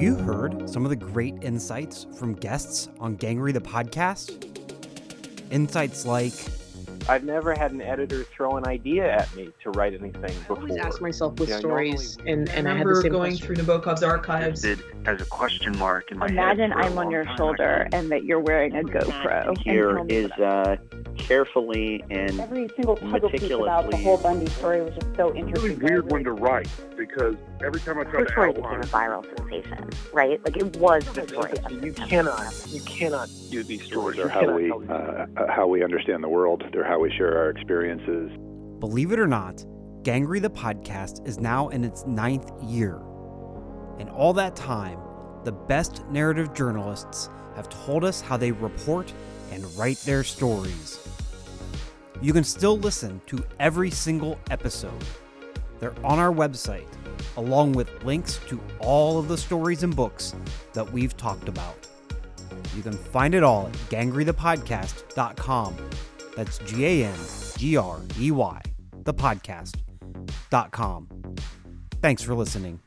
Have you heard some of the great insights from guests on Gangrey the podcast? Insights like I've never had an editor throw an idea at me to write anything before. I always ask myself with Yeah, stories, normally- and, I and I, had the remember same going question. through Nabokov's archives. it as a question mark in my Imagine head. for a I'm on your time. shoulder and that you're wearing a GoPro. and Here tell me is what I- uh, carefully and every single puzzle piece about the meticulously- whole Bundy story was just so really interesting. weird one to write because every time I try Her to story became a viral sensation, right? Like it was the story. You cannot, you cannot do these stories. They're how we tell these uh, how we understand the world. They're how we share our experiences. Believe it or not, Gangrey the podcast is now in its ninth year. In all that time, the best narrative journalists have told us how they report and write their stories. You can still listen to every single episode. They're on our website, along with links to all of the stories and books that we've talked about. You can find it all at gangreythepodcast.com. That's G A N G R E Y, the podcast.com. Thanks for listening.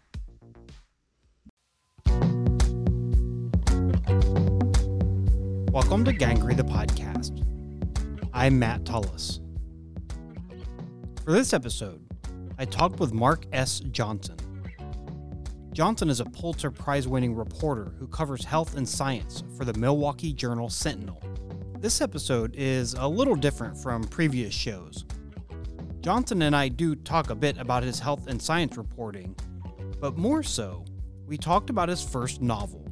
Welcome to Gangrey the podcast. I'm Matt Tullis. For this episode, I talked with Mark S. Johnson. Johnson is a Pulitzer Prize winning reporter who covers health and science for the Milwaukee Journal Sentinel. This episode is a little different from previous shows. Johnson and I do talk a bit about his health and science reporting, but more so, we talked about his first novel,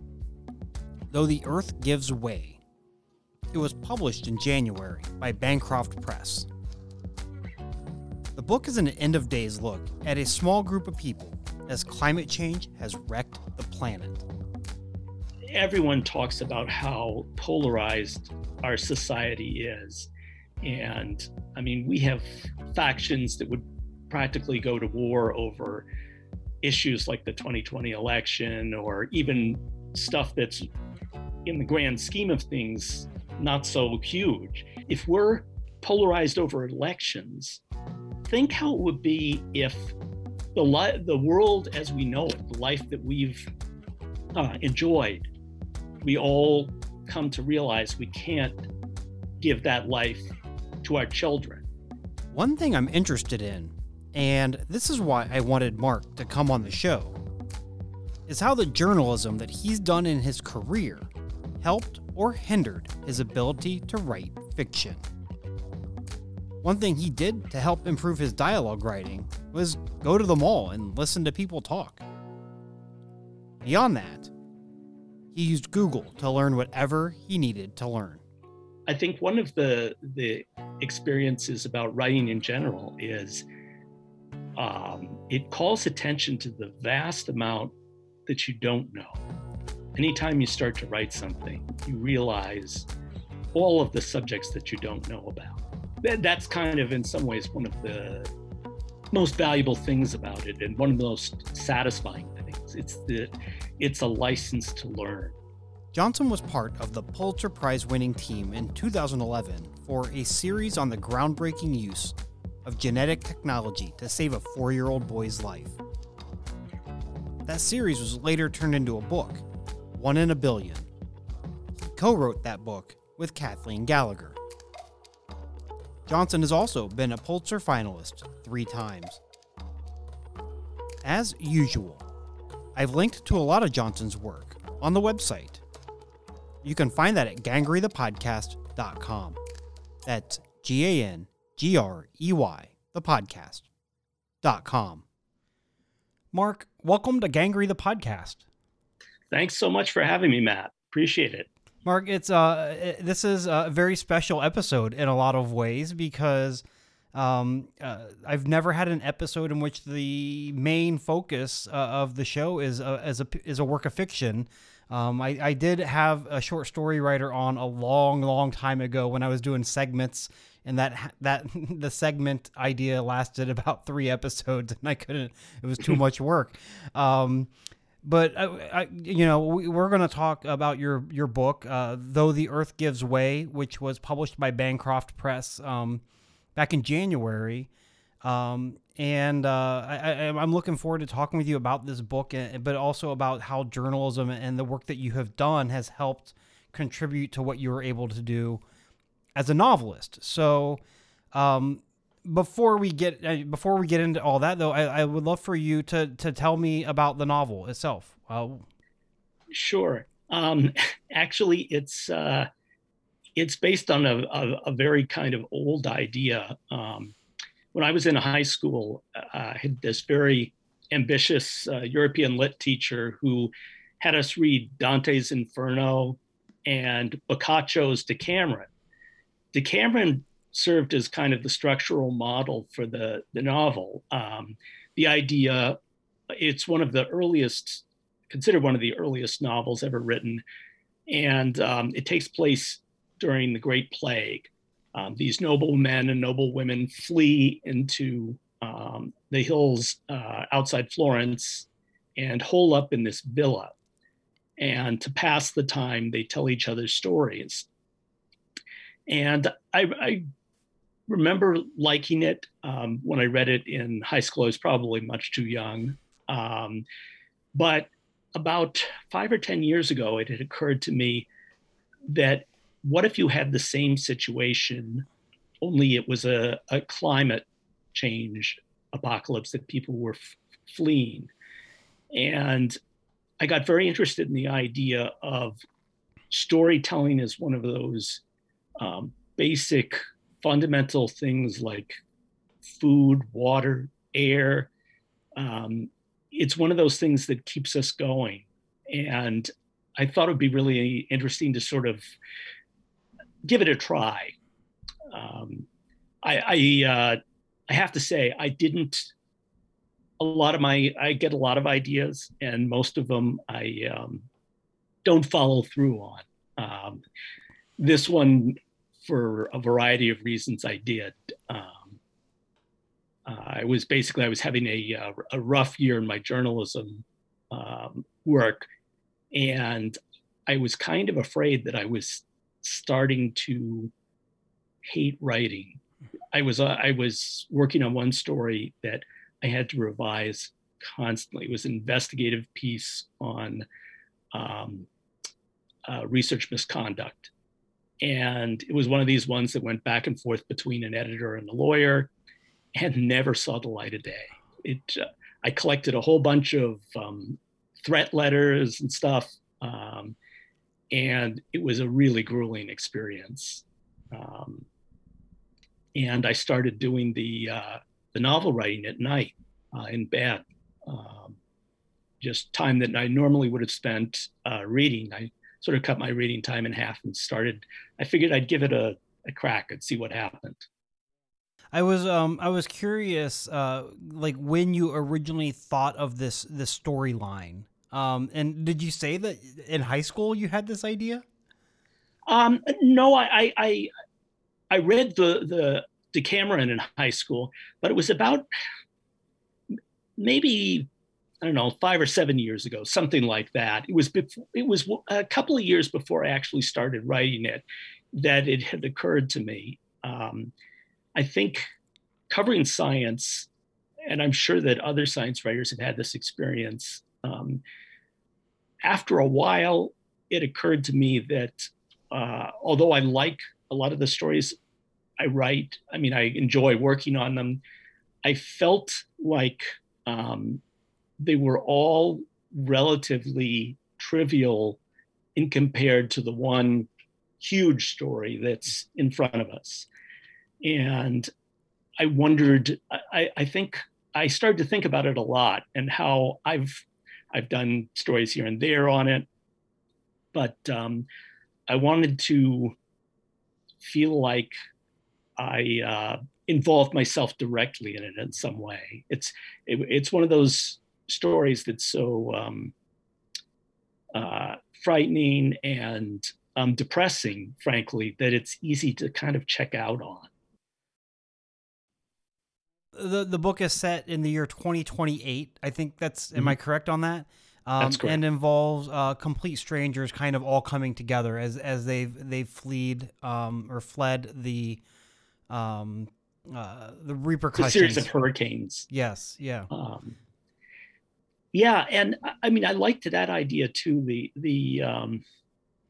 Though the Earth Gives Way. It was published in January by Bancroft Press. The book is an end of days look at a small group of people as climate change has wrecked the planet. Everyone talks about how polarized our society is. And I mean, we have factions that would practically go to war over issues like the 2020 election or even stuff that's, in the grand scheme of things, not so huge. If we're polarized over elections, think how it would be if the, li- the world as we know it, the life that we've uh, enjoyed, we all come to realize we can't give that life to our children. One thing I'm interested in, and this is why I wanted Mark to come on the show, is how the journalism that he's done in his career helped or hindered his ability to write fiction. One thing he did to help improve his dialogue writing was go to the mall and listen to people talk. Beyond that, he used Google to learn whatever he needed to learn. I think one of the the experiences about writing in general is um, it calls attention to the vast amount that you don't know. Anytime you start to write something, you realize all of the subjects that you don't know about. That- That's kind of, in some ways, one of the most valuable things about it, and one of the most satisfying things. It's the, it's a license to learn. Johnson was part of the Pulitzer Prize winning team in 2011 for a series on the groundbreaking use of genetic technology to save a four year old boy's life. That series was later turned into a book, One in a Billion. He co wrote that book with Kathleen Gallagher. Johnson has also been a Pulitzer finalist three times. As usual, I've linked to a lot of Johnson's work on the website. You can find that at gangreythepodcast.com. That's G A N G R E Y, the podcast.com. Mark, welcome to Gangrey the podcast. Thanks so much for having me, Matt. Appreciate it. Mark, it's uh, this is a very special episode in a lot of ways because um, uh, I've never had an episode in which the main focus uh, of the show is a, is a is a work of fiction. Um, I, I did have a short story writer on a long, long time ago when I was doing segments, and that that the segment idea lasted about three episodes, and I couldn't. It was too much work. Um, but I, I, you know, we, we're going to talk about your your book, uh, "Though the Earth Gives Way," which was published by Bancroft Press um, back in January, um, and uh, I, I'm looking forward to talking with you about this book, eh, but also about how journalism and the work that you have done has helped contribute to what you were able to do as a novelist. So, um, before we get uh, before we get into all that, though, I, I, would love for you to to tell me about the novel itself. Uh, sure. Um, actually, it's uh, it's based on a, a, a, very kind of old idea. Um, when I was in high school, I had this very ambitious uh, European lit teacher who had us read Dante's Inferno and Boccaccio's Decameron. Decameron served as kind of the structural model for the, the novel. Um, the idea, it's one of the earliest, considered one of the earliest novels ever written. And um, it takes place during the Great Plague. Um, these noble men and noble women flee into um, the hills uh, outside Florence and hole up in this villa. And to pass the time, they tell each other stories. And I, I remember liking it um, when I read it in high school. I was probably much too young. Um, but about five or 10 years ago, it had occurred to me that what if you had the same situation, only it was a, a climate change apocalypse that people were f- fleeing? And I got very interested in the idea of storytelling as one of those um, basic fundamental things like food, water, air. Um, it's one of those things that keeps us going. And I thought it would be really interesting to sort of give it a try. Um, I I, uh, I have to say I didn't. A lot of my I get a lot of ideas, and most of them I um, don't follow through on. Um, this one, for a variety of reasons, I did. Um, I was basically I was having a uh, a rough year in my journalism um, work, and I was kind of afraid that I was starting to hate writing. I was uh, I was working on one story that I had to revise constantly. It was an investigative piece on um, uh, research misconduct, and it was one of these ones that went back and forth between an editor and a lawyer, and never saw the light of day. It uh, I collected a whole bunch of um, threat letters and stuff. Um, and it was a really grueling experience. Um, and I started doing the uh, the novel writing at night uh, in bed, um, just time that I normally would have spent uh, reading. I sort of cut my reading time in half and started. I figured I'd give it a, a crack and see what happened. I was um I was curious uh like when you originally thought of this this storyline um, and did you say that in high school you had this idea? Um, no, I, I, I read the the Decameron in high school, but it was about maybe I don't know five or seven years ago, something like that. It was before, it was a couple of years before I actually started writing it that it had occurred to me. Um, I think covering science, and I'm sure that other science writers have had this experience. Um, after a while, it occurred to me that uh, although I like a lot of the stories I write, I mean, I enjoy working on them, I felt like um, they were all relatively trivial in compared to the one huge story that's in front of us. And I wondered, I, I think I started to think about it a lot and how I've I've done stories here and there on it, but um, I wanted to feel like I uh, involved myself directly in it in some way. It's it, it's one of those stories that's so um, uh, frightening and um, depressing, frankly, that it's easy to kind of check out on the the book is set in the year 2028. I think that's. Mm-hmm. Am I correct on that? Um, that's correct. And involves uh, complete strangers, kind of all coming together as as they've they've fled um, or fled the um, uh, the a repercussions. series of hurricanes. yes, yeah. Um, yeah, and I- I mean, I liked that idea too. The the um,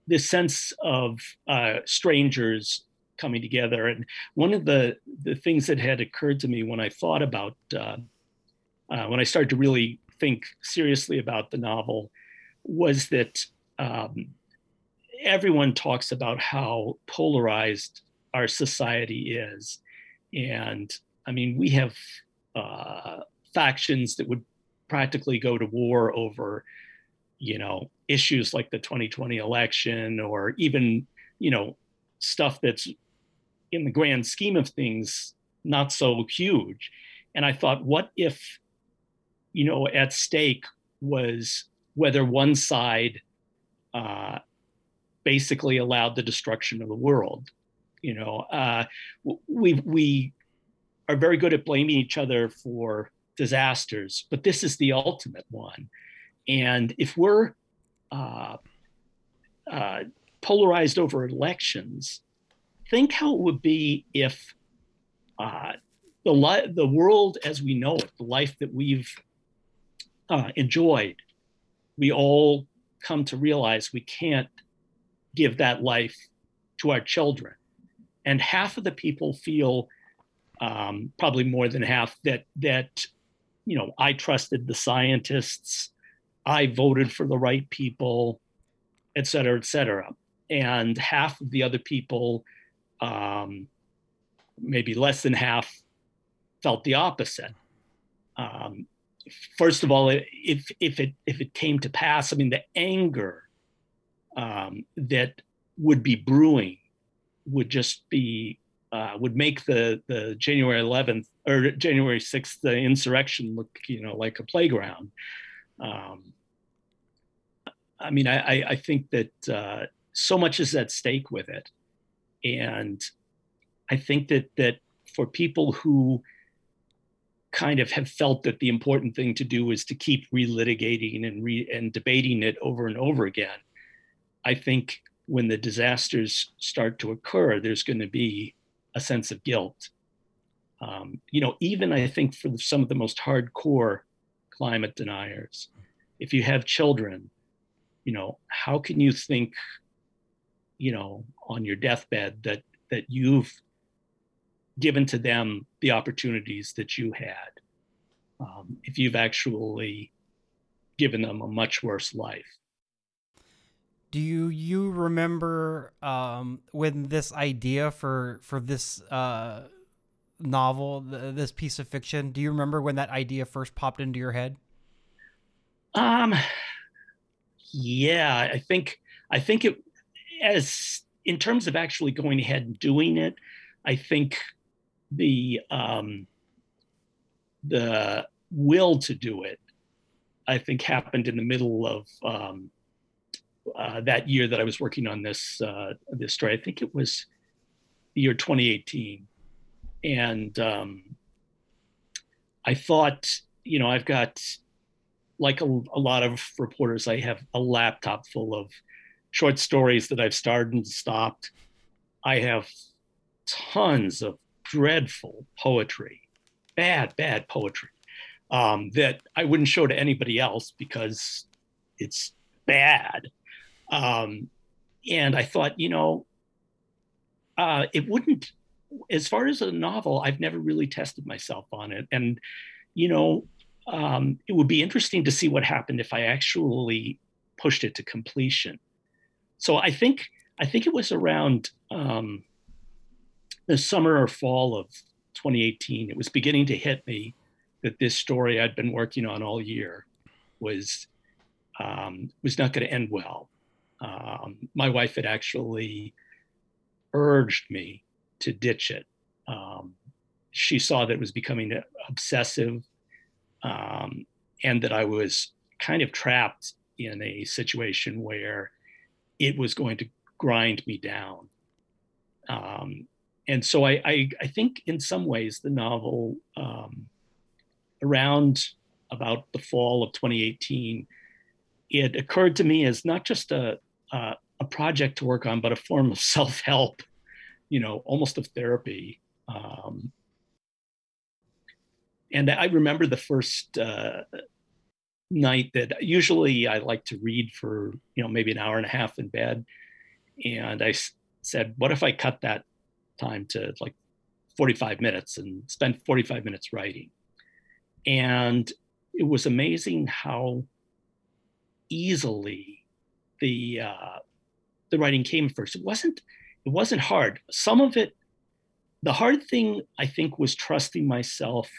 the sense of uh, strangers coming together, and one of the the things that had occurred to me when I thought about uh, uh, when I started to really think seriously about the novel was that um, everyone talks about how polarized our society is, and I mean, we have uh, factions that would practically go to war over, you know, issues like the 2020 election or even, you know, stuff that's in the grand scheme of things not so huge. And I thought, what if, you know, at stake was whether one side uh, basically allowed the destruction of the world. You know, uh, we we are very good at blaming each other for disasters, but this is the ultimate one. And if we're uh, uh, polarized over elections, think how it would be if uh, the li- the world as we know it, the life that we've uh, enjoyed, we all come to realize we can't give that life to our children. And half of the people feel, um, probably more than half, that that you know I trusted the scientists, I voted for the right people, et cetera, et cetera. And half of the other people, um, maybe less than half, felt the opposite. Um, first of all, if if it if it came to pass, I mean, the anger um, that would be brewing would just be uh, would make the the January 11th or January 6th the insurrection look you know like a playground. Um, I mean, I, I think that uh, so much is at stake with it, and I think that that for people who kind of have felt that the important thing to do is to keep relitigating and re and debating it over and over again. I think when the disasters start to occur, there's going to be a sense of guilt. Um, you know, even I think for some of the most hardcore climate deniers, if you have children, you know, how can you think, you know, on your deathbed that that you've given to them the opportunities that you had um, if you've actually given them a much worse life. Do you you remember um, when this idea for for this uh, novel, th- this piece of fiction? Do you remember when that idea first popped into your head? Um, yeah, I think I think it as in terms of actually going ahead and doing it, I think the um, the will to do it, I think, happened in the middle of um, uh, that year that I was working on this uh, this story. I think it was the year 2018, and um, I thought, you know, I've got like a, a lot of reporters, I have a laptop full of short stories that I've started and stopped. I have tons of dreadful poetry, bad, bad poetry um, that I wouldn't show to anybody else because it's bad. Um, and I thought, you know, uh, it wouldn't, as far as a novel, I've never really tested myself on it. And, you know, um, it would be interesting to see what happened if I actually pushed it to completion. So I think I think it was around um, the summer or fall of 2018. It was beginning to hit me that this story I'd been working on all year was um, was not going to end well. Um, my wife had actually urged me to ditch it. Um, she saw that it was becoming obsessive um, and that I was kind of trapped in a situation where it was going to grind me down. Um, and so I, I, I, think in some ways the novel um, around about the fall of 2018, it occurred to me as not just a, a, a project to work on, but a form of self-help, you know, almost of therapy. Um, and I remember the first uh, night that usually I like to read for you know maybe an hour and a half in bed, and I said, "What if I cut that time to like 45 minutes and spend 45 minutes writing?" And it was amazing how easily the uh, the writing came first. It wasn't it wasn't hard. Some of it, the hard thing I think was trusting myself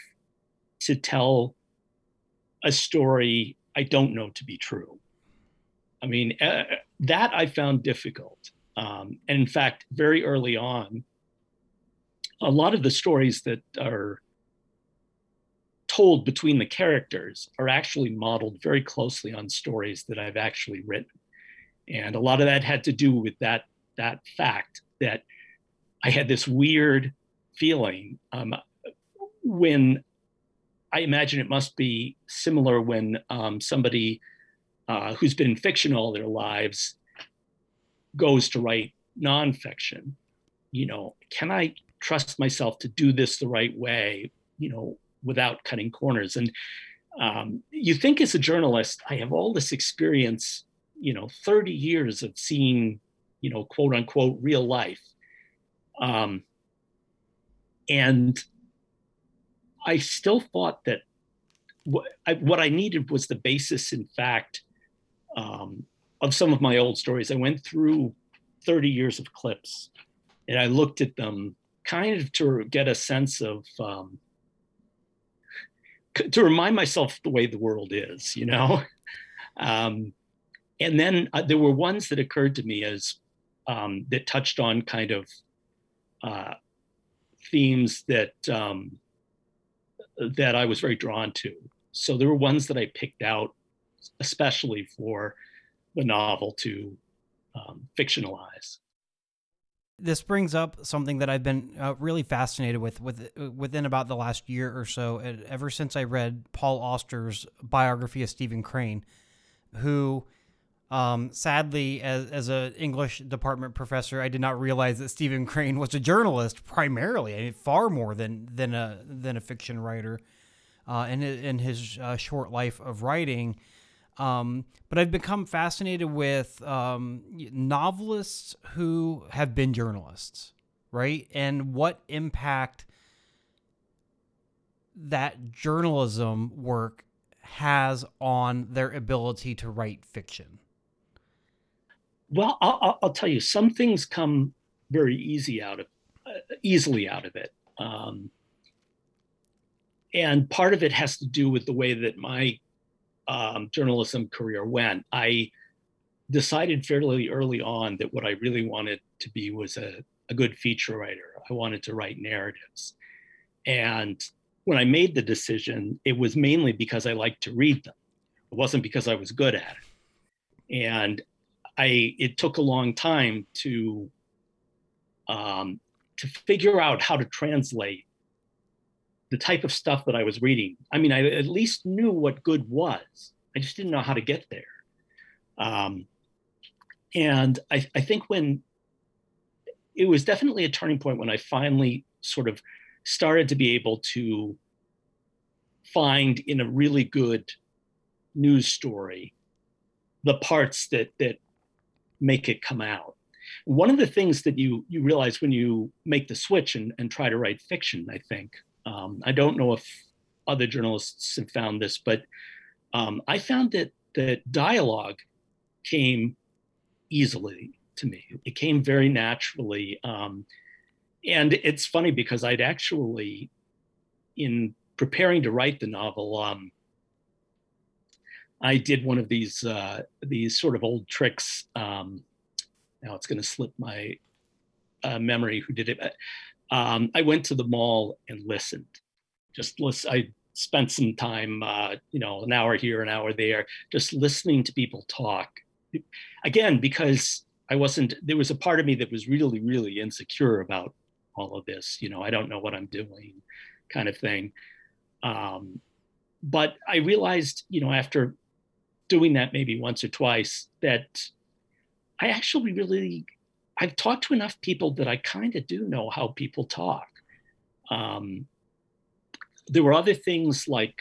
to tell a story I don't know to be true. I mean, uh, that I found difficult. Um, and in fact, very early on, a lot of the stories that are told between the characters are actually modeled very closely on stories that I've actually written. And a lot of that had to do with that, that fact that I had this weird feeling um, when I imagine it must be similar when um, somebody uh, who's been in fiction all their lives goes to write nonfiction. You know, can I trust myself to do this the right way? You know, without cutting corners. And um, you think as a journalist, I have all this experience. You know, 30 years of seeing, you know, quote unquote real life. Um, and I still thought that what I, what I needed was the basis, in fact, um, of some of my old stories. I went through 30 years of clips and I looked at them kind of to get a sense of, um, to remind myself the way the world is, you know? Um, and then uh, there were ones that occurred to me as um, that touched on kind of uh, themes that um, that I was very drawn to. So there were ones that I picked out especially for the novel to um, fictionalize. This brings up something that I've been uh, really fascinated with, with within about the last year or so, ever since I read Paul Auster's biography of Stephen Crane, who um, sadly, as, as an English department professor, I did not realize that Stephen Crane was a journalist primarily, I mean, far more than than a than a fiction writer, uh, in in his uh, short life of writing. Um, but I've become fascinated with um, novelists who have been journalists, right, and what impact that journalism work has on their ability to write fiction well, I'll, I'll, tell you, some things come very easy out of uh, easily out of it, um, and part of it has to do with the way that my um, journalism career went. I decided fairly early on that what I really wanted to be was a, a good feature writer. I wanted to write narratives, and when I made the decision, it was mainly because I liked to read them. It wasn't because I was good at it. And I it took a long time to um, to figure out how to translate the type of stuff that I was reading. I mean, I at least knew what good was. I just didn't know how to get there. Um, and I, I think when it was definitely a turning point when I finally sort of started to be able to find in a really good news story the parts that that make it come out. One of the things that you you realize when you make the switch and, and try to write fiction, I think, um, I don't know if other journalists have found this, but um, I found that that dialogue came easily to me. It came very naturally. Um, and it's funny because I'd actually, in preparing to write the novel, um, I did one of these uh, these sort of old tricks. Um, now it's going to slip my uh, memory who did it. Um, I went to the mall and listened. Just listen. I spent some time, uh, you know, an hour here, an hour there, just listening to people talk. Again, because I wasn't. There was a part of me that was really, really insecure about all of this. You know, I don't know what I'm doing, kind of thing. Um, but I realized, you know, after doing that maybe once or twice that I actually really I've talked to enough people that I kind of do know how people talk. Um, there were other things like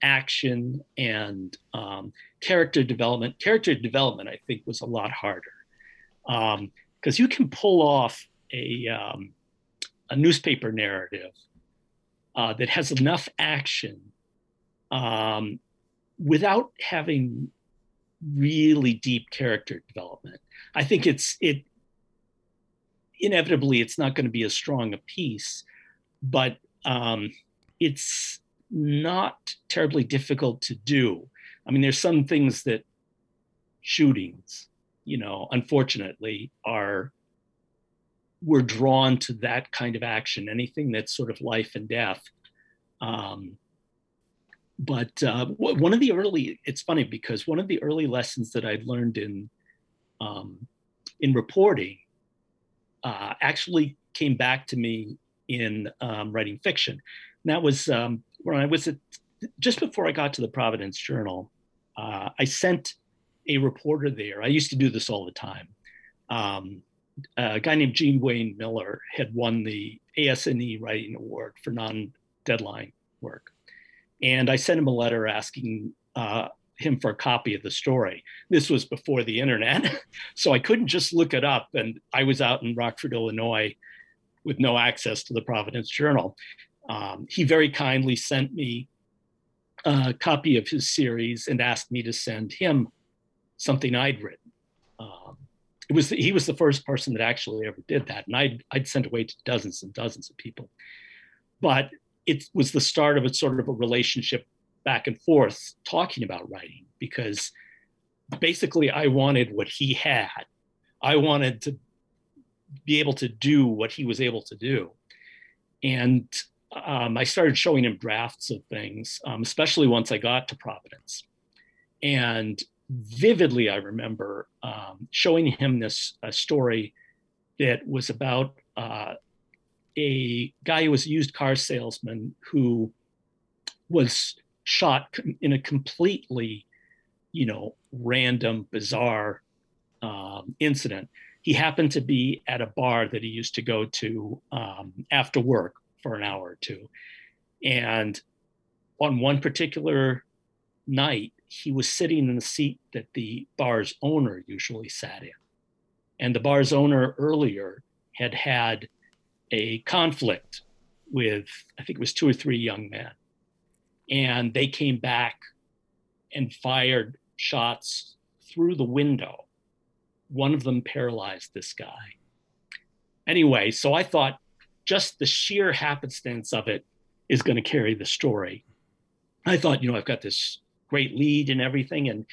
action and um, character development. Character development, I think, was a lot harder because um, you can pull off a um, a newspaper narrative uh, that has enough action um, without having really deep character development. I think it's it inevitably it's not going to be as strong a piece, but um, it's not terribly difficult to do. I mean, there's some things that shootings, you know, unfortunately, are we're drawn to that kind of action. Anything that's sort of life and death. Um, but uh, one of the early, it's funny because one of the early lessons that I'd learned in um, in reporting uh, actually came back to me in um, writing fiction. And that was um, when I was at, just before I got to the Providence Journal. Uh, I sent a reporter there. I used to do this all the time. Um, a guy named G. Wayne Miller had won the ASNE Writing Award for non-deadline work, and I sent him a letter asking uh, him for a copy of the story. This was before the internet, so I couldn't just look it up. And I was out in Rockford, Illinois, with no access to the Providence Journal. Um, he very kindly sent me a copy of his series and asked me to send him something I'd written. Um, it was he was the first person that actually ever did that, and I'd I'd sent away to dozens and dozens of people. But it was the start of a sort of a relationship back and forth talking about writing because basically I wanted what he had. I wanted to be able to do what he was able to do. And um, I started showing him drafts of things, um, especially once I got to Providence. And vividly, I remember um, showing him this story that was about uh, a guy who was a used car salesman who was shot in a completely, you know, random, bizarre um, incident. He happened to be at a bar that he used to go to um, after work for an hour or two. And on one particular night, he was sitting in the seat that the bar's owner usually sat in. And the bar's owner earlier had had a conflict with, I think it was two or three young men and they came back and fired shots through the window. One of them paralyzed this guy. Anyway, so I thought just the sheer happenstance of it is going to carry the story. I thought, you know, I've got this great lead and everything. And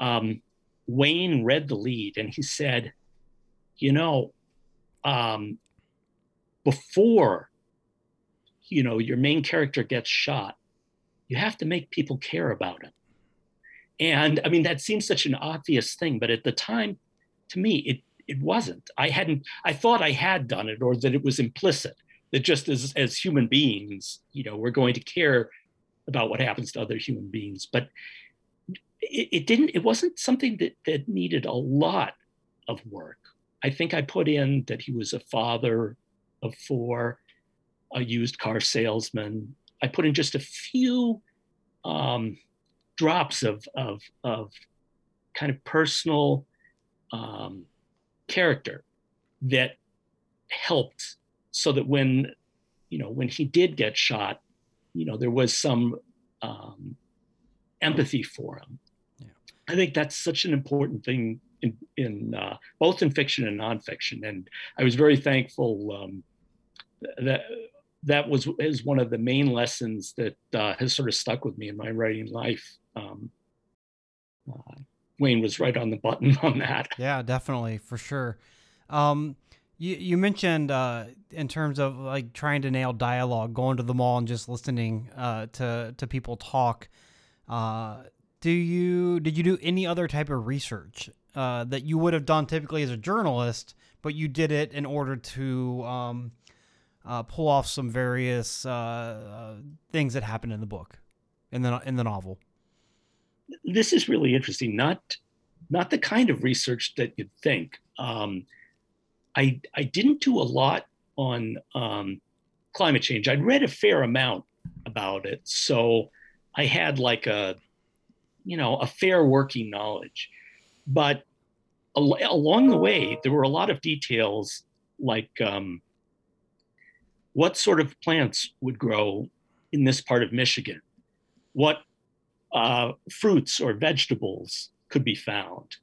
um, Wayne read the lead and he said, you know, um, before, you know, your main character gets shot, you have to make people care about him. And I mean, that seems such an obvious thing, but at the time, to me, it it wasn't. I hadn't. I thought I had done it, or that it was implicit that just as as human beings, you know, we're going to care about what happens to other human beings. But it, it didn't. It wasn't something that that needed a lot of work. I think I put in that he was a father of four, a used car salesman, I put in just a few um, drops of, of, of kind of personal um, character that helped so that when you know when he did get shot you know there was some um, empathy for him. Yeah. i think that's such an important thing in, in uh, both in fiction and nonfiction. And i was very thankful um, that that was is one of the main lessons that uh, has sort of stuck with me in my writing life. Um, uh, Wayne was right on the button on that. Yeah, definitely for sure. Um, you you mentioned uh, in terms of like trying to nail dialogue, going to the mall and just listening uh, to to people talk. Uh, do you did you do any other type of research uh, that you would have done typically as a journalist, but you did it in order to um, uh, pull off some various uh, uh, things that happen in the book, in the in the novel. This is really interesting. Not not the kind of research that you'd think. Um, I I didn't do a lot on um, climate change. I'd read a fair amount about it. So I had like a, you know, a fair working knowledge. But al- along the way, there were a lot of details like um, what sort of plants would grow in this part of Michigan, what uh, fruits or vegetables could be found,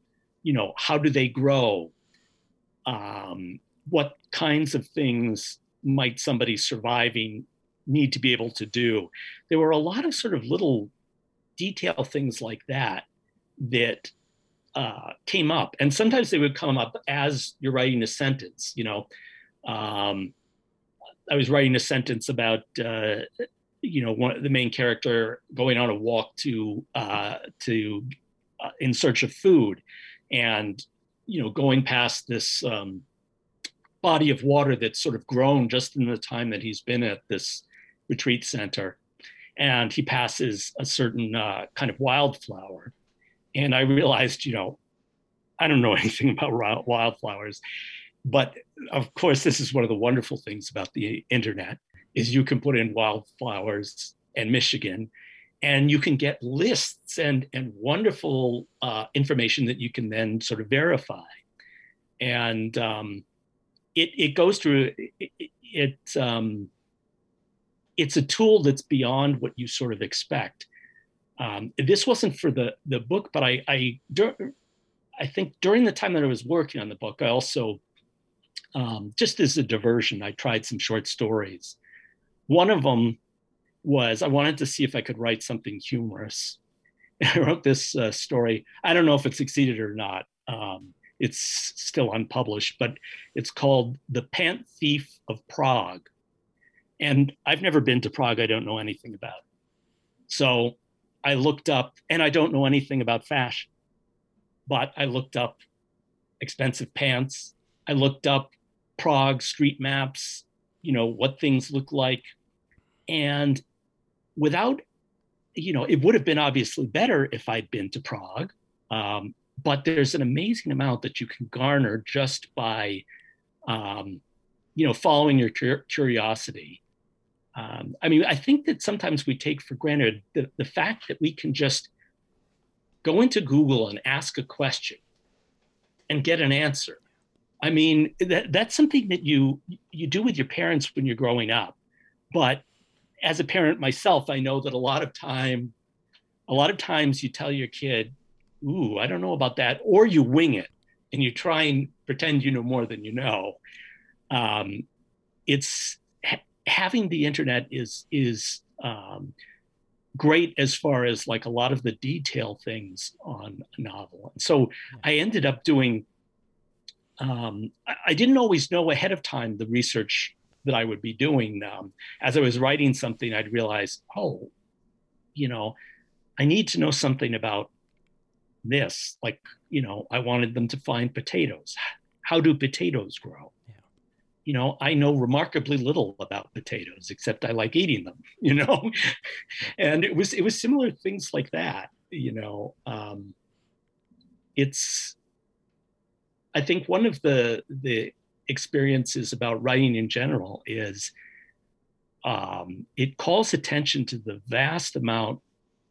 you know, how do they grow, um, what kinds of things might somebody surviving need to be able to do. There were a lot of sort of little detail things like that that uh, came up, and sometimes they would come up as you're writing a sentence. You know, um, I was writing a sentence about uh, you know one the main character going on a walk to uh, to uh, in search of food, and you know going past this um, body of water that's sort of grown just in the time that he's been at this retreat center, and he passes a certain uh, kind of wildflower, and I realized you know I don't know anything about wildflowers, but of course this is one of the wonderful things about the internet is you can put in wildflowers and Michigan, and you can get lists and and wonderful uh, information that you can then sort of verify, and um, it it goes through it. it um, it's a tool that's beyond what you sort of expect. Um, this wasn't for the the book, but I I I think during the time that I was working on the book, I also um, just as a diversion, I tried some short stories one of them was I wanted to see if I could write something humorous. I wrote this uh, story. I don't know if it succeeded or not. Um, it's still unpublished, but it's called The Pant Thief of Prague. And I've never been to Prague. I don't know anything about. It. So I looked up, and I don't know anything about fashion, but I looked up expensive pants. I looked up Prague street maps, you know, what things look like. And without, you know, it would have been obviously better if I'd been to Prague. Um, but there's an amazing amount that you can garner just by, um, you know, following your cur- curiosity. Um, I mean, I think that sometimes we take for granted the, the fact that we can just go into Google and ask a question and get an answer. I mean, that, that's something that you you do with your parents when you're growing up, but as a parent myself, I know that a lot of time, a lot of times you tell your kid, "Ooh, I don't know about that," or you wing it and you try and pretend you know more than you know. Um, it's ha- having the internet is is um, great as far as like a lot of the detail things on a novel. And so I ended up doing. Um, I didn't always know ahead of time the research that I would be doing. Um, as I was writing something, I'd realize, oh, you know, I need to know something about this. Like, you know, I wanted them to find potatoes. How do potatoes grow? Yeah. You know, I know remarkably little about potatoes, except I like eating them. You know, and it was it was similar things like that. You know, um, it's. I think one of the the experiences about writing in general is um, it calls attention to the vast amount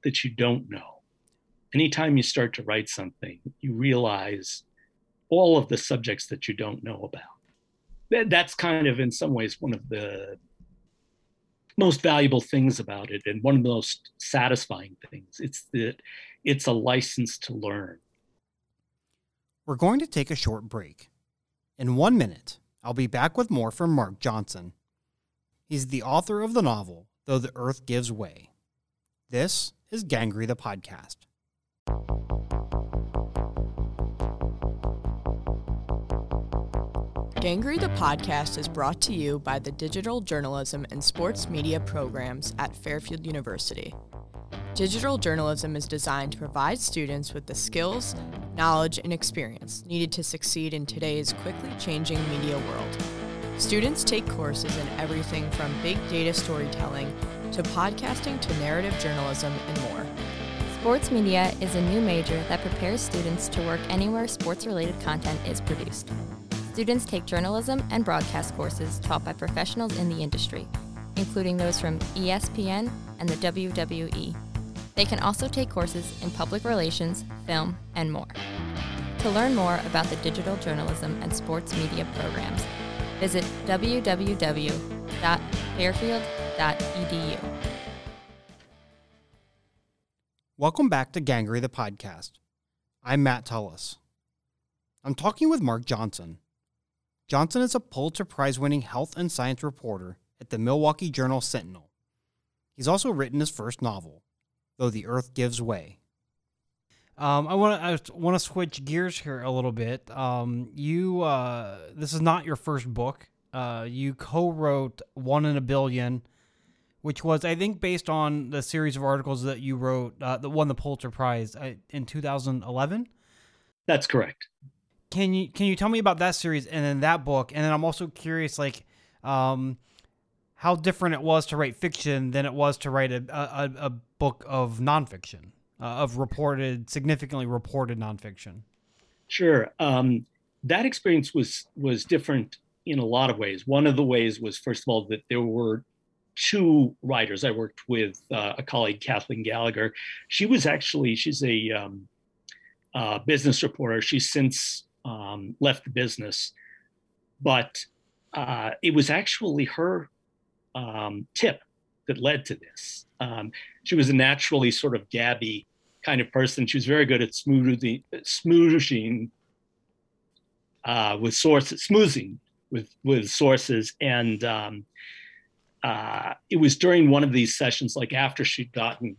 that you don't know. Anytime you start to write something, you realize all of the subjects that you don't know about. That's kind of, in some ways, one of the most valuable things about it, and one of the most satisfying things. It's that it's a license to learn. We're going to take a short break. In one minute, I'll be back with more from Mark Johnson. He's the author of the novel, Though the Earth Gives Way. This is Gangrey the Podcast. Gangrey the Podcast is brought to you by the Digital Journalism and Sports Media programs at Fairfield University. Digital journalism is designed to provide students with the skills, knowledge, and experience needed to succeed in today's quickly changing media world. Students take courses in everything from big data storytelling to podcasting to narrative journalism and more. Sports media is a new major that prepares students to work anywhere sports related content is produced. Students take journalism and broadcast courses taught by professionals in the industry including those from ESPN and the WWE. They can also take courses in public relations, film, and more. To learn more about the digital journalism and sports media programs, visit www.fairfield.edu. Welcome back to Gangrey the podcast. I'm Matt Tullis. I'm talking with Mark Johnson. Johnson is a Pulitzer Prize winning health and science reporter at the Milwaukee Journal Sentinel. He's also written his first novel, Though the Earth Gives Way. Um, I want to I want to switch gears here a little bit. Um, you uh, this is not your first book. Uh, you co-wrote One in a Billion, which was I think based on the series of articles that you wrote uh, that won the Pulitzer Prize uh, in 2011. That's correct. Can you can you tell me about that series and then that book? And then I'm also curious, like, um, how different it was to write fiction than it was to write a a, a book of nonfiction uh, of reported, significantly reported nonfiction? Sure. Um, that experience was was different in a lot of ways. One of the ways was, first of all, that there were two writers. I worked with uh, a colleague, Kathleen Gallagher. She was actually she's a um, uh, business reporter. She's since um, left the business, but uh, it was actually her um, tip that led to this. She was a naturally sort of gabby kind of person. She was very good at smoothing, smoothing uh, with sources, smoothing with with sources, and um, uh, it was during one of these sessions, like after she'd gotten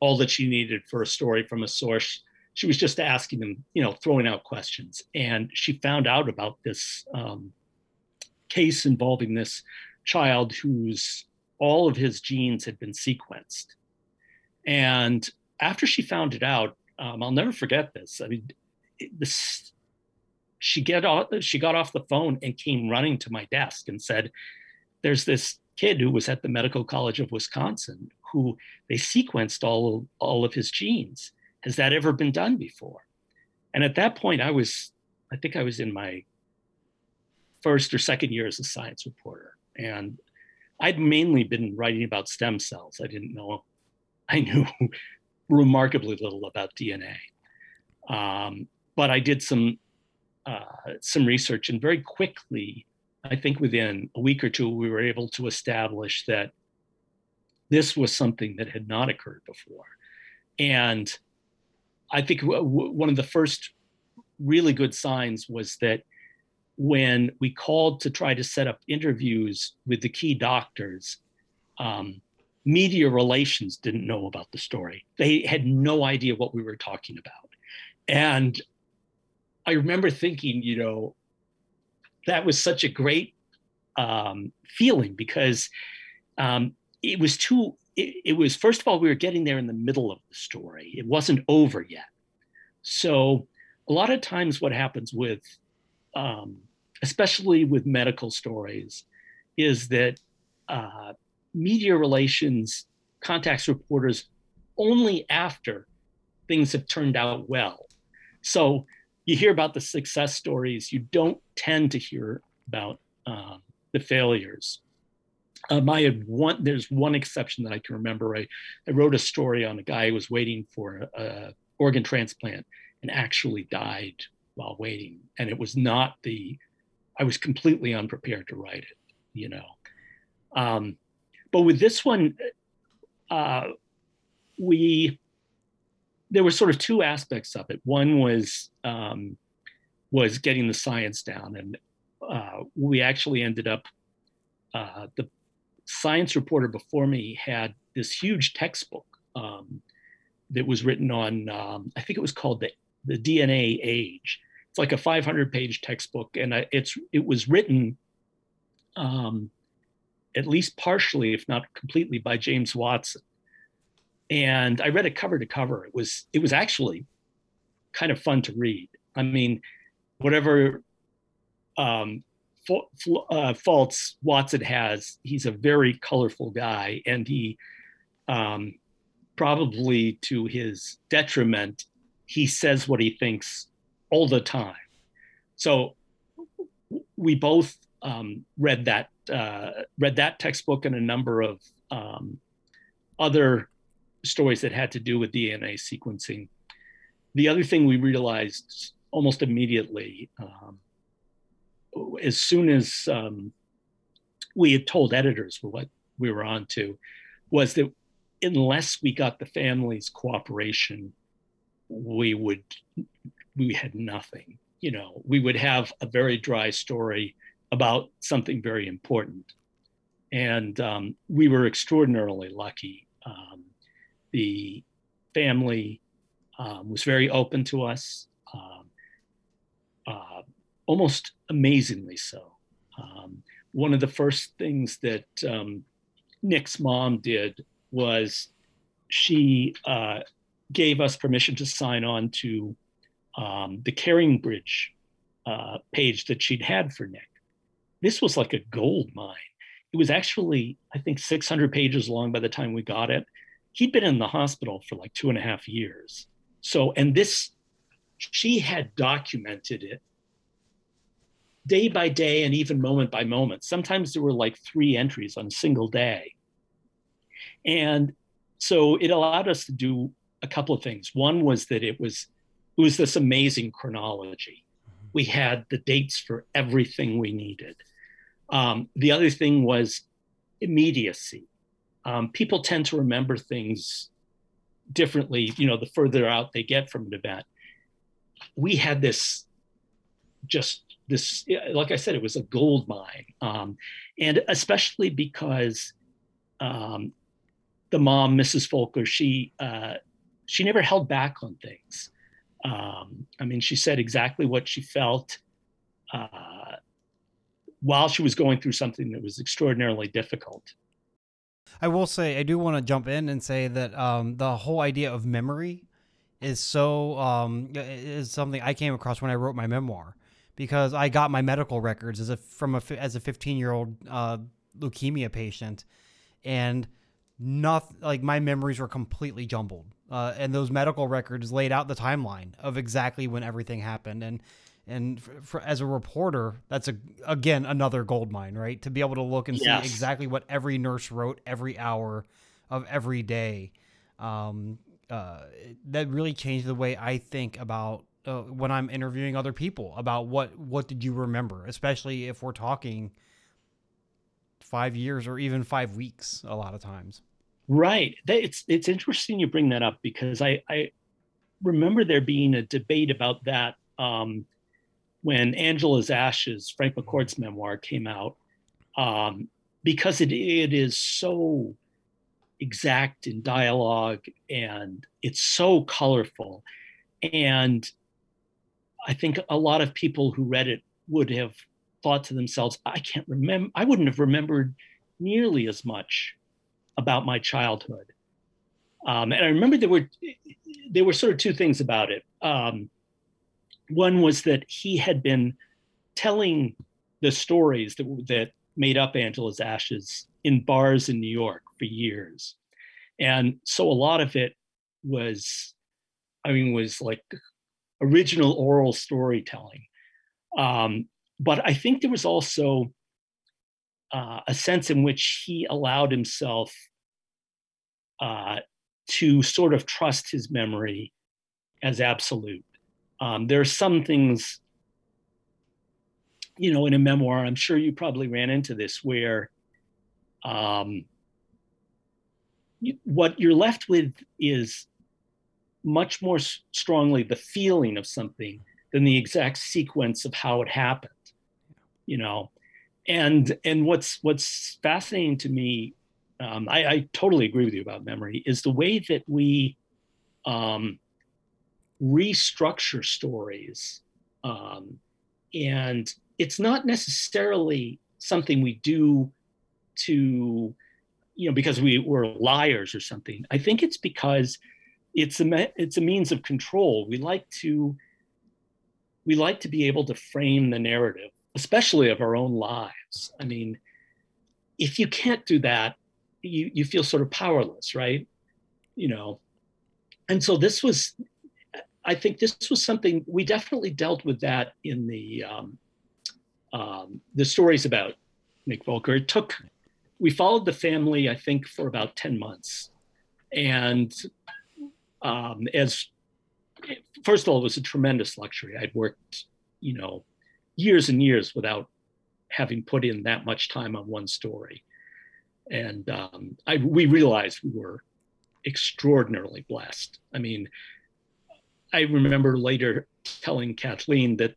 all that she needed for a story from a source, she was just asking them, you know, throwing out questions, and she found out about this um, case involving this child whose all of his genes had been sequenced, and after she found it out, um, I'll never forget this. I mean, this she get off she got off the phone and came running to my desk and said, "There's this kid who was at the Medical College of Wisconsin who they sequenced all all of his genes. Has that ever been done before?" And at that point, I was I think I was in my first or second year as a science reporter, and I'd mainly been writing about stem cells. I didn't know I knew remarkably little about DNA. Um, but I did some uh, some research, and very quickly, I think within a week or two, we were able to establish that this was something that had not occurred before. And I think w- w- one of the first really good signs was that when we called to try to set up interviews with the key doctors, um, media relations didn't know about the story. They had no idea what we were talking about. And I remember thinking, you know, that was such a great um, feeling because um, it was too, it, it was, first of all, we were getting there in the middle of the story, it wasn't over yet. So, a lot of times, what happens with, um, especially with medical stories, is that uh, media relations contacts reporters only after things have turned out well. So you hear about the success stories, you don't tend to hear about um, the failures. Um, I had one, there's one exception that I can remember. I, I wrote a story on a guy who was waiting for a, organ transplant and actually died while waiting. And it was not the, I was completely unprepared to write it, you know. Um, but with this one, uh, we there were sort of two aspects of it. One was um, was getting the science down, and uh, we actually ended up uh, the science reporter before me had this huge textbook um, that was written on um, I think it was called the the DNA Age. It's like a 500 page textbook, and it's it was written um, at least partially, if not completely, by James Watson. And I read it cover to cover. It was it was actually kind of fun to read. I mean, whatever um, uh, faults Watson has, he's a very colorful guy, and he um, probably to his detriment, he says what he thinks all the time. So we both um, read that uh, read that textbook and a number of um, other stories that had to do with DNA sequencing. The other thing we realized almost immediately, um, as soon as um, we had told editors what we were on to, was that unless we got the family's cooperation, we would we had nothing. You know, we would have a very dry story about something very important, and um, we were extraordinarily lucky. Um, the family um, was very open to us, um, uh, almost amazingly so. Um, one of the first things that um, Nick's mom did was she uh, gave us permission to sign on to the CaringBridge uh, page that she'd had for Nick. This was like a gold mine. It was actually, I think, 600 pages long by the time we got it. He'd been in the hospital for like two and a half years. So, and this, she had documented it day by day and even moment by moment. Sometimes there were like three entries on a single day. And so it allowed us to do a couple of things. One was that it was it was this amazing chronology. Mm-hmm. We had the dates for everything we needed. Um, the other thing was immediacy. Um, people tend to remember things differently, you know, the further out they get from an event. We had this just this, like I said, it was a gold mine. Um, and especially because um, the mom, Mrs. Volker, she uh, she never held back on things. Um, I mean, she said exactly what she felt uh, while she was going through something that was extraordinarily difficult. I will say, I do want to jump in and say that um, the whole idea of memory is so um, is something I came across when I wrote my memoir because I got my medical records as a from a as a 15 year old uh, leukemia patient, and nothing like my memories were completely jumbled. Uh, and those medical records laid out the timeline of exactly when everything happened. And and for, for, as a reporter, that's a again another gold mine, right? To be able to look and yes. see exactly what every nurse wrote every hour of every day. Um, uh, that really changed the way I think about uh, when I'm interviewing other people about what what did you remember, especially if we're talking five years or even five weeks a lot of times. Right. It's it's interesting you bring that up because I, I remember there being a debate about that um, when Angela's Ashes, Frank McCourt's memoir, came out, um, because it it is so exact in dialogue and it's so colorful, and I think a lot of people who read it would have thought to themselves, I can't remember, I wouldn't have remembered nearly as much about my childhood. Um, and I remember there were there were sort of two things about it. Um, one was that he had been telling the stories that that made up Angela's Ashes in bars in New York for years, and so a lot of it was, I mean, was like original oral storytelling. Um, but I think there was also uh, a sense in which he allowed himself uh, to sort of trust his memory as absolute. Um, there are some things, you know, in a memoir, I'm sure you probably ran into this, where um, you, what you're left with is much more strongly the feeling of something than the exact sequence of how it happened you know? And and what's what's fascinating to me um, I, I, totally agree with you about memory is the way that we um, restructure stories um, and it's not necessarily something we do to you know because we were liars or something i think it's because it's a it's a means of control we like to we like to be able to frame the narrative especially of our own lives. I mean, if you can't do that, you, you feel sort of powerless, right? You know, and so this was, I think this was something we definitely dealt with that in the um, um, the stories about Nick Volker. It took, we followed the family, I think, for about 10 months. And um, as, first of all, it was a tremendous luxury. I'd worked, you know, years and years without having put in that much time on one story. And um, I, we realized we were extraordinarily blessed. I mean, I remember later telling Kathleen that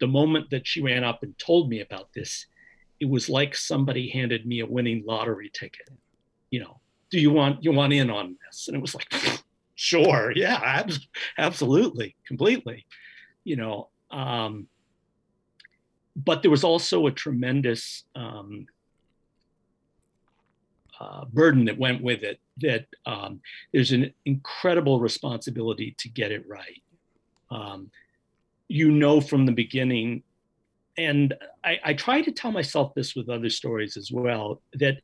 the moment that she ran up and told me about this, it was like somebody handed me a winning lottery ticket. You know, do you want you want in on this? And it was like, sure, yeah, ab- absolutely, completely. You know, um, but there was also a tremendous um, uh, burden that went with it. That um, there's an incredible responsibility to get it right. Um, you know from the beginning and I, I, try to tell myself this with other stories as well that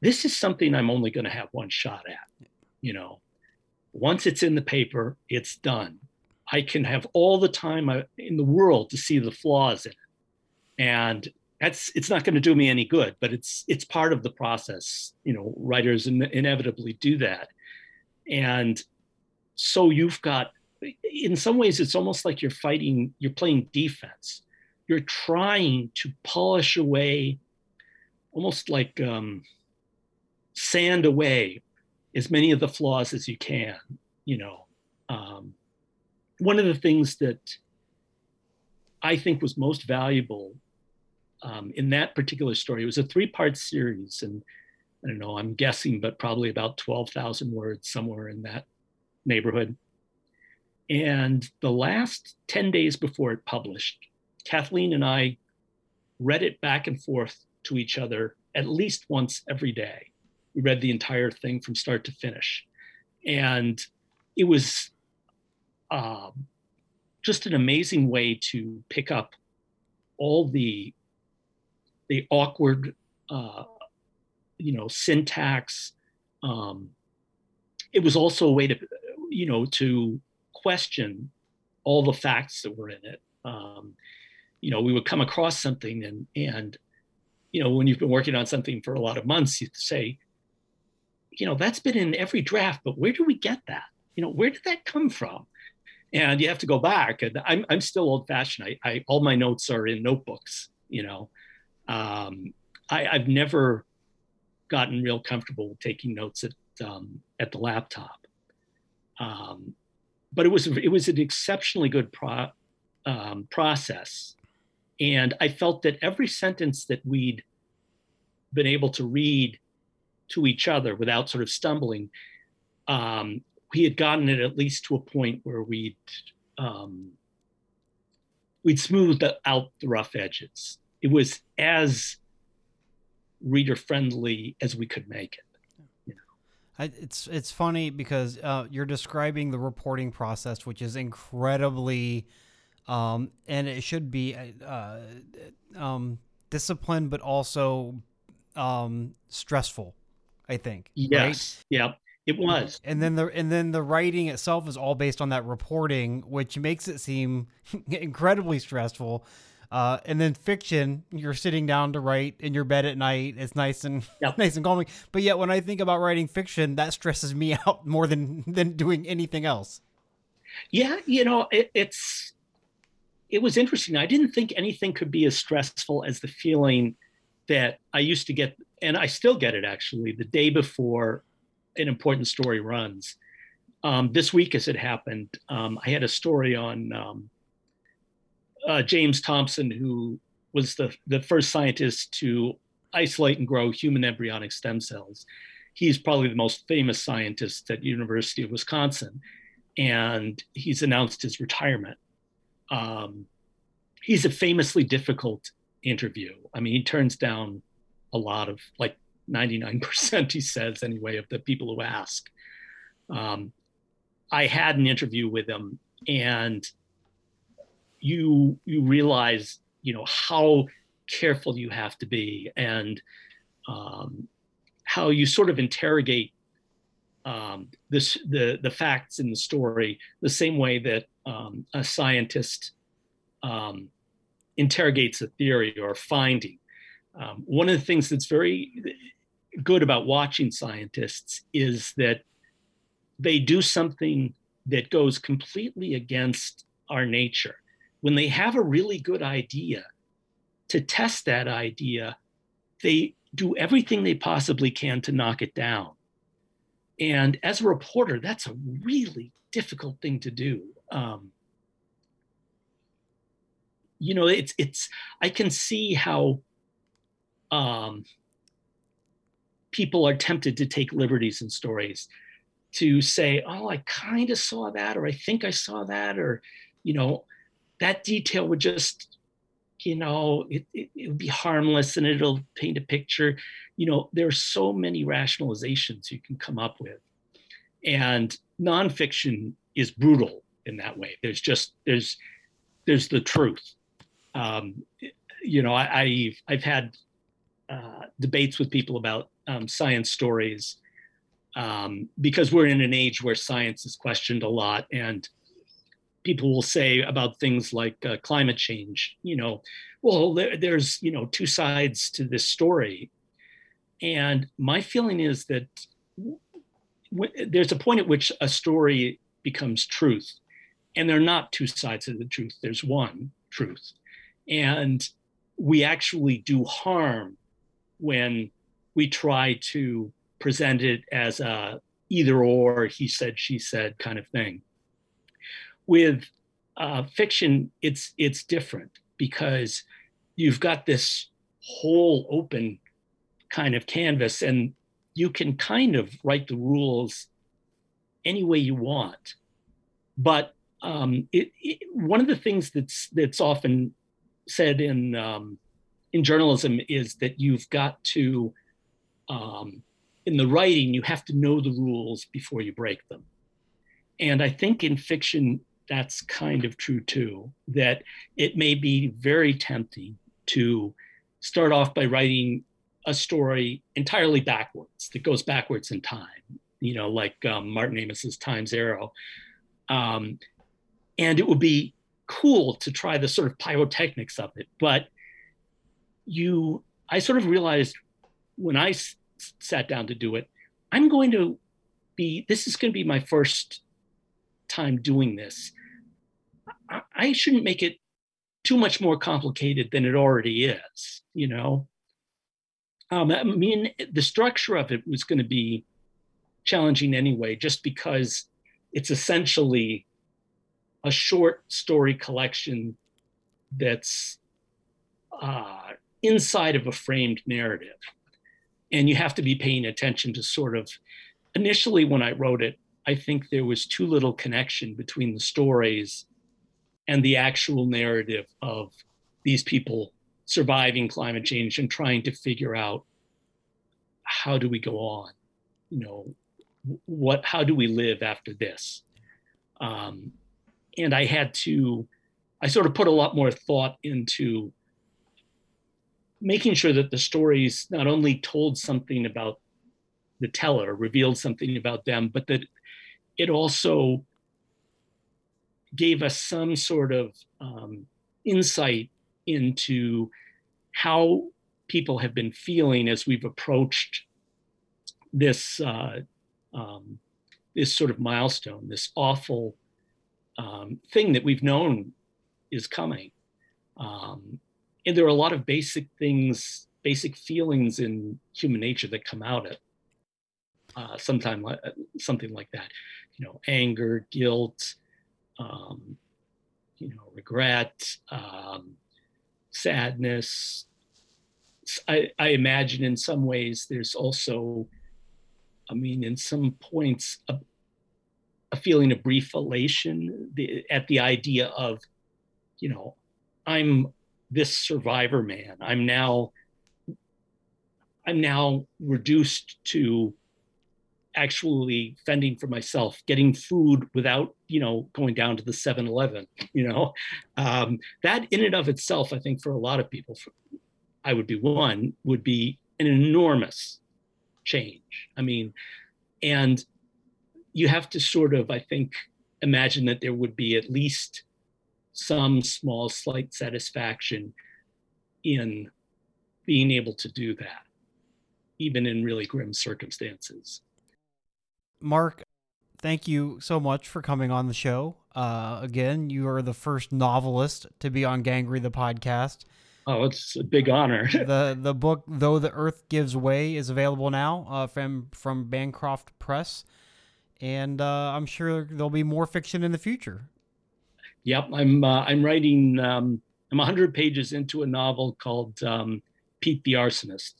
this is something i'm only going to have one shot at you know. Once it's in the paper it's done. I can have all the time in the world to see the flaws in it. And that's it's not going to do me any good but it's it's part of the process. You know writers in, inevitably do that. And so you've got in some ways it's almost like you're fighting you're playing defense. You're trying to polish away almost like um, sand away as many of the flaws as you can you know. Um, one of the things that i think was most valuable um, in that particular story it was a three-part series and i don't know i'm guessing but probably about 12000 words somewhere in that neighborhood and the last 10 days before it published, Kathleen and I read it back and forth to each other at least once every day. We read the entire thing from start to finish. And it was uh, just an amazing way to pick up all the the awkward uh, you know syntax um, it was also a way to you know to question all the facts that were in it. Um, you know, we would come across something and and you know, when you've been working on something for a lot of months, you say, you know, that's been in every draft, but where do we get that? You know, where did that come from? And you have to go back. And I'm I'm still old fashioned. I, I all my notes are in notebooks. You know, um, I, I've never gotten real comfortable taking notes at um, at the laptop. Um, but it was it was an exceptionally good pro, um, process, and I felt that every sentence that we'd been able to read to each other without sort of stumbling, um, we had gotten it at least to a point where we'd um, we'd smoothed out the rough edges. It was as reader friendly as we could make it. I, it's it's funny because uh, you're describing the reporting process, which is incredibly, um, and it should be uh, um, disciplined, but also um, stressful. I think. Yes. Right? Yeah. It was. And then the and then the writing itself is all based on that reporting, which makes it seem incredibly stressful. Uh, and then fiction, you're sitting down to write in your bed at night. It's nice and yep. nice and calming. But yet, when I think about writing fiction, that stresses me out more than than doing anything else. Yeah, you know, it, it's it was interesting. I didn't think anything could be as stressful as the feeling that I used to get, and I still get it actually, the day before an important story runs. Um, this week, as it happened, um, I had a story on um, uh, James Thomson, who was the, the first scientist to isolate and grow human embryonic stem cells. He's probably the most famous scientist at University of Wisconsin, and he's announced his retirement. Um, he's a famously difficult interview. I mean, he turns down a lot of like 99%, he says anyway, of the people who ask. Um, I had an interview with him, and you you realize you know how careful you have to be and um, how you sort of interrogate um, this the the facts in the story the same way that um, a scientist um, interrogates a theory or a finding. Um, one of the things that's very good about watching scientists is that they do something that goes completely against our nature. When they have a really good idea, to test that idea, they do everything they possibly can to knock it down. And as a reporter, that's a really difficult thing to do. Um, you know, it's it's I can see how um, people are tempted to take liberties in stories to say, oh, I kind of saw that, or I think I saw that, or, you know, that detail would just, you know, it, it, it, would be harmless and it'll paint a picture. You know, there are so many rationalizations you can come up with. And nonfiction is brutal in that way. There's just, there's, there's the truth. Um, you know, I, have I've had uh, debates with people about um, science stories um, because we're in an age where science is questioned a lot and people will say about things like uh, climate change you know well there, there's you know two sides to this story. And my feeling is that w- there's a point at which a story becomes truth and there are not two sides of the truth there's one truth. And we actually do harm when we try to present it as a either or he said she said kind of thing with uh, fiction it's it's different because you've got this whole open kind of canvas and you can kind of write the rules any way you want but um, it, it, one of the things that's that's often said in um, in journalism is that you've got to um, in the writing, you have to know the rules before you break them. And I think in fiction, that's kind of true too, that it may be very tempting to start off by writing a story entirely backwards that goes backwards in time, you know, like um, Martin Amis's Time's Arrow. Um, and it would be cool to try the sort of pyrotechnics of it. But you, I sort of realized when I sat down to do it. I'm going to be, this is going to be my first time doing this. I, I shouldn't make it too much more complicated than it already is, you know? Um, I mean, the structure of it was going to be challenging anyway, just because it's essentially a short story collection that's uh, inside of a framed narrative and you have to be paying attention to sort of initially when i wrote it i think there was too little connection between the stories and the actual narrative of these people surviving climate change and trying to figure out how do we go on you know what how do we live after this? Um, and i had to i sort of put a lot more thought into making sure that the stories not only told something about the teller, revealed something about them, but that it also gave us some sort of um, insight into how people have been feeling as we've approached this uh, um, this sort of milestone, this awful um, thing that we've known is coming. Um, and there are a lot of basic things, basic feelings in human nature that come out at uh, sometime uh, something like that. You know, anger, guilt, um, you know, regret, um, sadness. I, I imagine in some ways there's also, I mean, in some points, a, a feeling of brief elation at the idea of, you know, I'm this survivor man. I'm now I'm now reduced to actually fending for myself, getting food without, you know, going down to the 7-Eleven, you know. Um, that in and of itself, I think for a lot of people, for, I would be one, would be an enormous change. I mean, and you have to sort of, I think, imagine that there would be at least some small, slight satisfaction in being able to do that, even in really grim circumstances. Mark, thank you so much for coming on the show. Uh, again, you are the first novelist to be on Gangrey the podcast. Oh, it's a big honor. the The book "Though the Earth Gives Way" is available now uh, from from Bancroft Press, and uh, I'm sure there'll be more fiction in the future. Yep, I'm uh, I'm writing. Um, I'm 100 pages into a novel called um, Pete the Arsonist,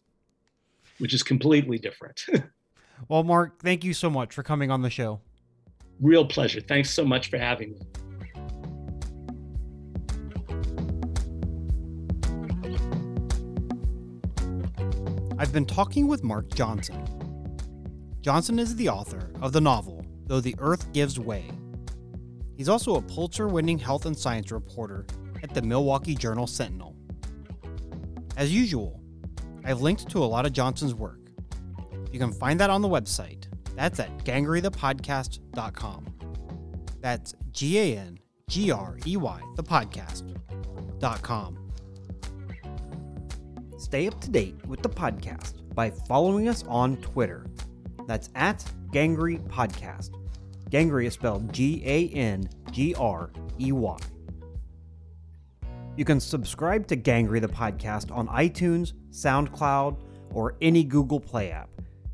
which is completely different. well, Mark, thank you so much for coming on the show. Real pleasure. Thanks so much for having me. I've been talking with Mark Johnson. Johnson is the author of the novel Though the Earth Gives Way. He's also a Pulitzer winning health and science reporter at the Milwaukee Journal Sentinel. As usual, I've linked to a lot of Johnson's work. You can find that on the website. That's at gangreythepodcast.com. That's G A N G R E Y, the podcast.com. Stay up to date with the podcast by following us on Twitter. That's at Gangrey Podcast. Gangrey is spelled G A N G R E Y. You can subscribe to Gangrey the Podcast on iTunes, SoundCloud, or any Google Play app.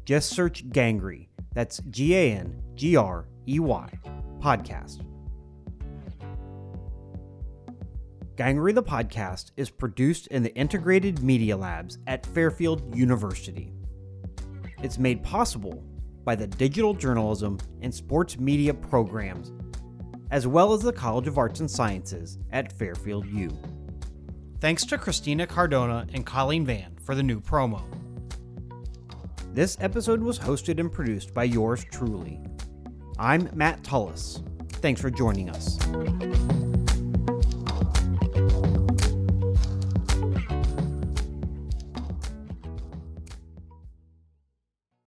Just search Gangrey. That's G A N G R E Y Podcast. Gangrey the Podcast is produced in the Integrated Media Labs at Fairfield University. It's made possible by the Digital Journalism and Sports Media programs, as well as the College of Arts and Sciences at Fairfield U. Thanks to Christina Cardona and Colleen Van for the new promo. This episode was hosted and produced by yours truly. I'm Matt Tullis. Thanks for joining us.